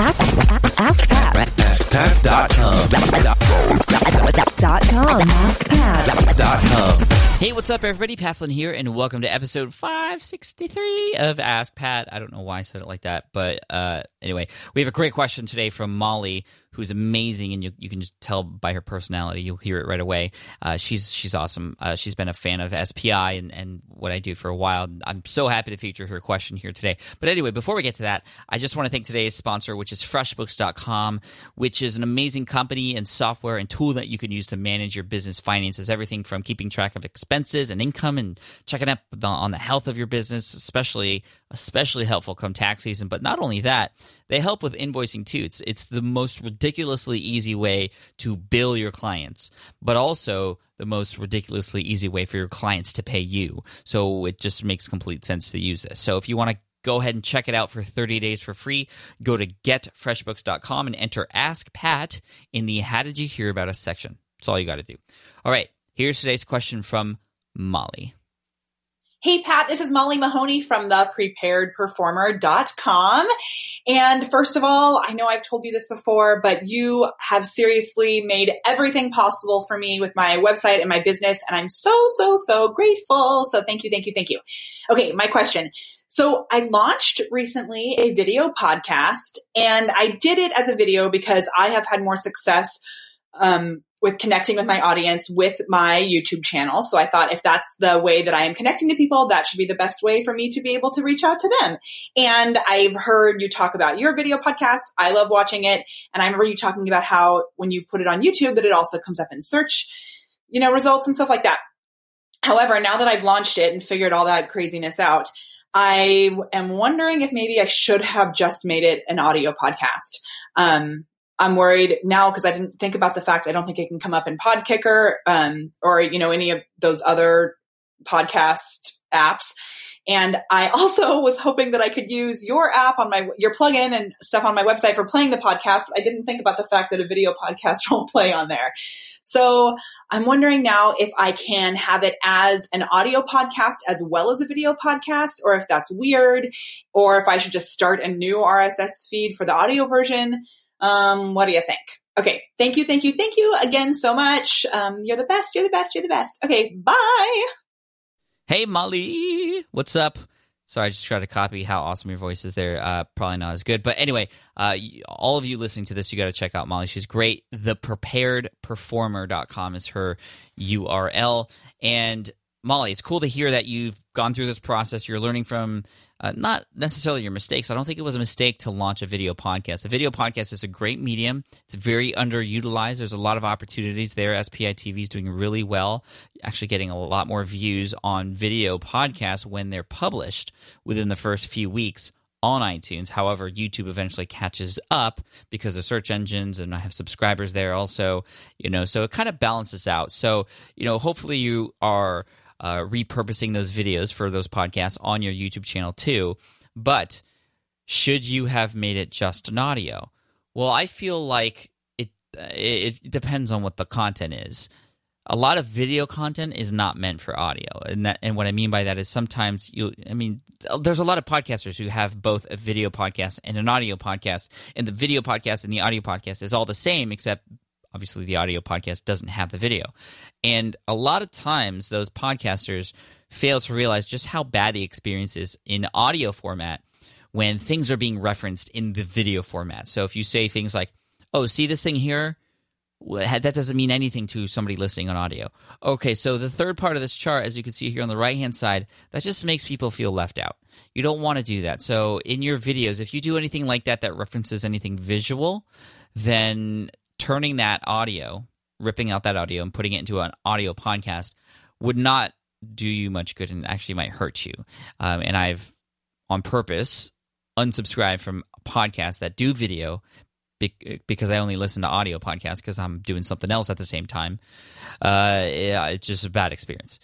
Ask Pat. AskPat.com. Dot com. AskPat. Hey, what's up, everybody? Pat Flynn here, and welcome to episode 563 of Ask Pat. I don't know why I said it like that, but uh, anyway, we have a great question today from Molly, who's amazing, and you, you can just tell by her personality. You'll hear it right away. Uh, she's she's awesome. Uh, she's been a fan of SPI and, and what I do for a while. I'm so happy to feature her question here today. But anyway, before we get to that, I just want to thank today's sponsor, which is FreshBooks.com, which is an amazing company and software and tool that you can use to manage your business finances. Everything from keeping track of expenses and income and checking up on the health of your business, especially especially helpful come tax season. But not only that, they help with invoicing too. It's it's the most ridiculously easy way to bill your clients, but also the most ridiculously easy way for your clients to pay you. So it just makes complete sense to use this. So if you want to go ahead and check it out for 30 days for free. Go to getfreshbooks.com and enter Ask Pat in the How Did You Hear About Us section. That's all you got to do. All right, here's today's question from Molly. Hey, Pat, this is Molly Mahoney from thepreparedperformer.com. And first of all, I know I've told you this before, but you have seriously made everything possible for me with my website and my business. And I'm so, so, so grateful. So thank you, thank you, thank you. Okay, my question. So I launched recently a video podcast and I did it as a video because I have had more success um, with connecting with my audience with my YouTube channel. So I thought if that's the way that I am connecting to people, that should be the best way for me to be able to reach out to them. And I've heard you talk about your video podcast. I love watching it. And I remember you talking about how when you put it on YouTube, that it also comes up in search, you know, results and stuff like that. However, now that I've launched it and figured all that craziness out, I am wondering if maybe I should have just made it an audio podcast. Um, I'm worried now because I didn't think about the fact I don't think it can come up in Podkicker um, or you know any of those other podcast apps. And I also was hoping that I could use your app on my your plugin and stuff on my website for playing the podcast. I didn't think about the fact that a video podcast won't play on there. So I'm wondering now if I can have it as an audio podcast as well as a video podcast, or if that's weird, or if I should just start a new RSS feed for the audio version. Um, what do you think? Okay. Thank you. Thank you. Thank you again so much. Um, you're the best. You're the best. You're the best. Okay. Bye. Hey, Molly. What's up? Sorry, I just tried to copy how awesome your voice is there. Uh, probably not as good. But anyway, uh, all of you listening to this, you got to check out Molly. She's great. Thepreparedperformer.com is her URL. And Molly, it's cool to hear that you've gone through this process. You're learning from uh, not necessarily your mistakes. I don't think it was a mistake to launch a video podcast. A video podcast is a great medium. It's very underutilized. There's a lot of opportunities there. SPI TV is doing really well, actually getting a lot more views on video podcasts when they're published within the first few weeks on iTunes. However, YouTube eventually catches up because of search engines and I have subscribers there also, you know, so it kind of balances out. So, you know, hopefully you are uh, repurposing those videos for those podcasts on your YouTube channel too. But should you have made it just an audio? Well, I feel like it it depends on what the content is. A lot of video content is not meant for audio, and that and what I mean by that is sometimes you. I mean, there's a lot of podcasters who have both a video podcast and an audio podcast, and the video podcast and the audio podcast is all the same, except obviously the audio podcast doesn't have the video. And a lot of times those podcasters fail to realize just how bad the experience is in audio format when things are being referenced in the video format. So if you say things like, "Oh, see this thing here?" that doesn't mean anything to somebody listening on audio. Okay, so the third part of this chart, as you can see here on the right hand side, that just makes people feel left out. You don't want to do that. So in your videos, if you do anything like that that references anything visual, then turning that audio, ripping out that audio and putting it into an audio podcast would not do you much good and actually might hurt you. Um, and I've on purpose unsubscribed from podcasts that do video because I only listen to audio podcasts because I'm doing something else at the same time. Uh, yeah, it's just a bad experience.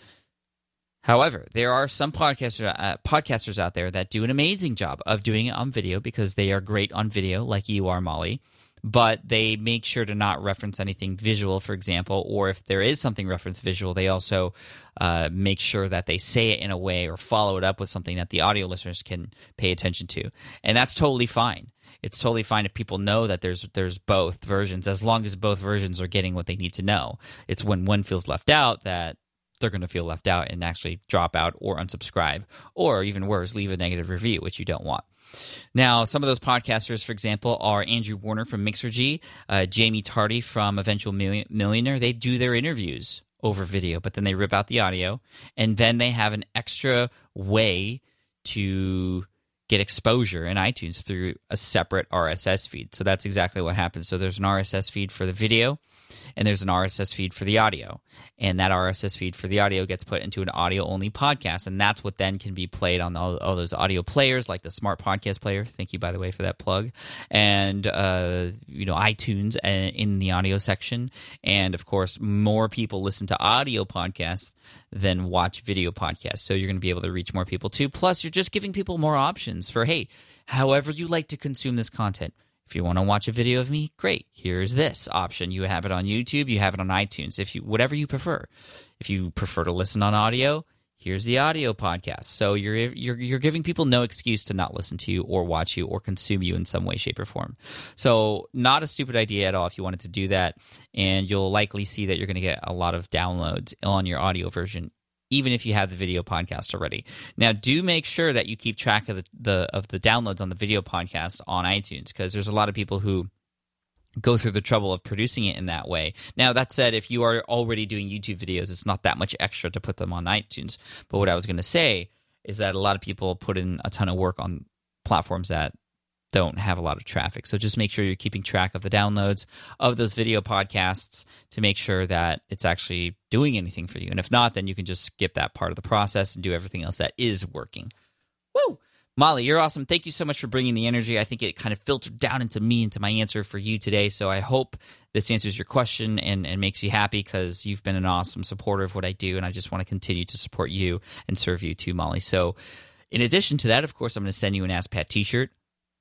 However, there are some podcasters uh, podcasters out there that do an amazing job of doing it on video because they are great on video, like you are, Molly but they make sure to not reference anything visual, for example, or if there is something reference visual, they also uh, make sure that they say it in a way or follow it up with something that the audio listeners can pay attention to. And that's totally fine. It's totally fine if people know that there's there's both versions, as long as both versions are getting what they need to know. It's when one feels left out that they're going to feel left out and actually drop out or unsubscribe, or even worse, leave a negative review, which you don't want. Now, some of those podcasters, for example, are Andrew Warner from Mixergy, uh, Jaime Tardy from Eventual Millionaire. They do their interviews over video, but then they rip out the audio, and then they have an extra way to get exposure in iTunes through a separate RSS feed. So that's exactly what happens. So there's an RSS feed for the video, and there's an RSS feed for the audio. And that RSS feed for the audio gets put into an audio only podcast. And that's what then can be played on all, all, those audio players, like the Smart Podcast Player. Thank you, by the way, for that plug. And, uh, you know, iTunes uh, in the audio section. And of course, more people listen to audio podcasts than watch video podcasts. So you're going to be able to reach more people too. Plus, you're just giving people more options for, hey, however you like to consume this content if you want to watch a video of me, great. Here's this option. You have it on YouTube, you have it on iTunes. If you whatever you prefer. If you prefer to listen on audio, here's the audio podcast. So you're you're you're giving people no excuse to not listen to you or watch you or consume you in some way shape or form. So not a stupid idea at all if you wanted to do that and you'll likely see that you're going to get a lot of downloads on your audio version even if you have the video podcast already. Now, do make sure that you keep track of the, the of the downloads on the video podcast on iTunes because there's a lot of people who go through the trouble of producing it in that way. Now, that said, if you are already doing YouTube videos, it's not that much extra to put them on iTunes. But what I was going to say is that a lot of people put in a ton of work on platforms that don't have a lot of traffic. So just make sure you're keeping track of the downloads of those video podcasts to make sure that it's actually doing anything for you. And if not, then you can just skip that part of the process and do everything else that is working. Woo! Molly, you're awesome. Thank you so much for bringing the energy. I think it kind of filtered down into me, into my answer for you today. So I hope this answers your question and, and makes you happy because you've been an awesome supporter of what I do. And I just want to continue to support you and serve you too, Molly. So in addition to that, of course, I'm going to send you an Ask Pat t shirt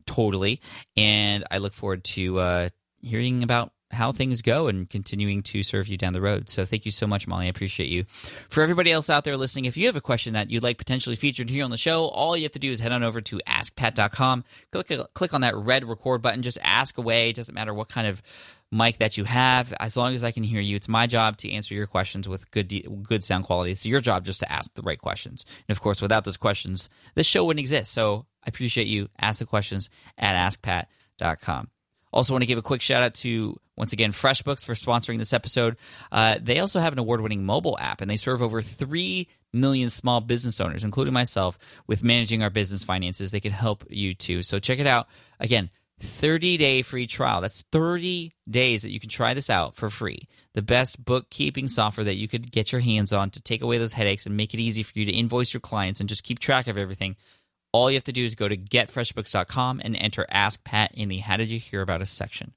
totally. And I look forward to uh, hearing about how things go and continuing to serve you down the road. So thank you so much, Molly. I appreciate you. For everybody else out there listening, if you have a question that you'd like potentially featured here on the show, all you have to do is head on over to askpat.com, click click on that red record button, just ask away. It doesn't matter what kind of mic that you have, as long as I can hear you. It's my job to answer your questions with good good sound quality. It's your job just to ask the right questions. And of course, without those questions, this show wouldn't exist. So I appreciate you. Ask the questions at askpat.com. Also, want to give a quick shout out to once again FreshBooks for sponsoring this episode. Uh, they also have an award-winning mobile app, and they serve over three million small business owners, including myself, with managing our business finances. They can help you too. So check it out. Again, 30 day free trial. That's 30 days that you can try this out for free. The best bookkeeping software that you could get your hands on to take away those headaches and make it easy for you to invoice your clients and just keep track of everything all you have to do is go to getfreshbooks.com and enter Ask Pat in the How Did You Hear About Us section.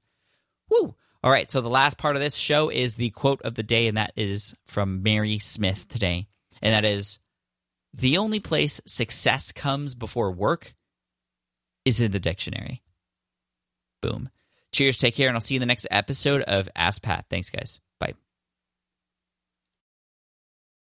Woo! All right, so the last part of this show is the quote of the day, and that is from Mary Smith today. And that is The only place success comes before work is in the dictionary. Boom. Cheers, take care, and I'll see you in the next episode of Ask Pat. Thanks, guys.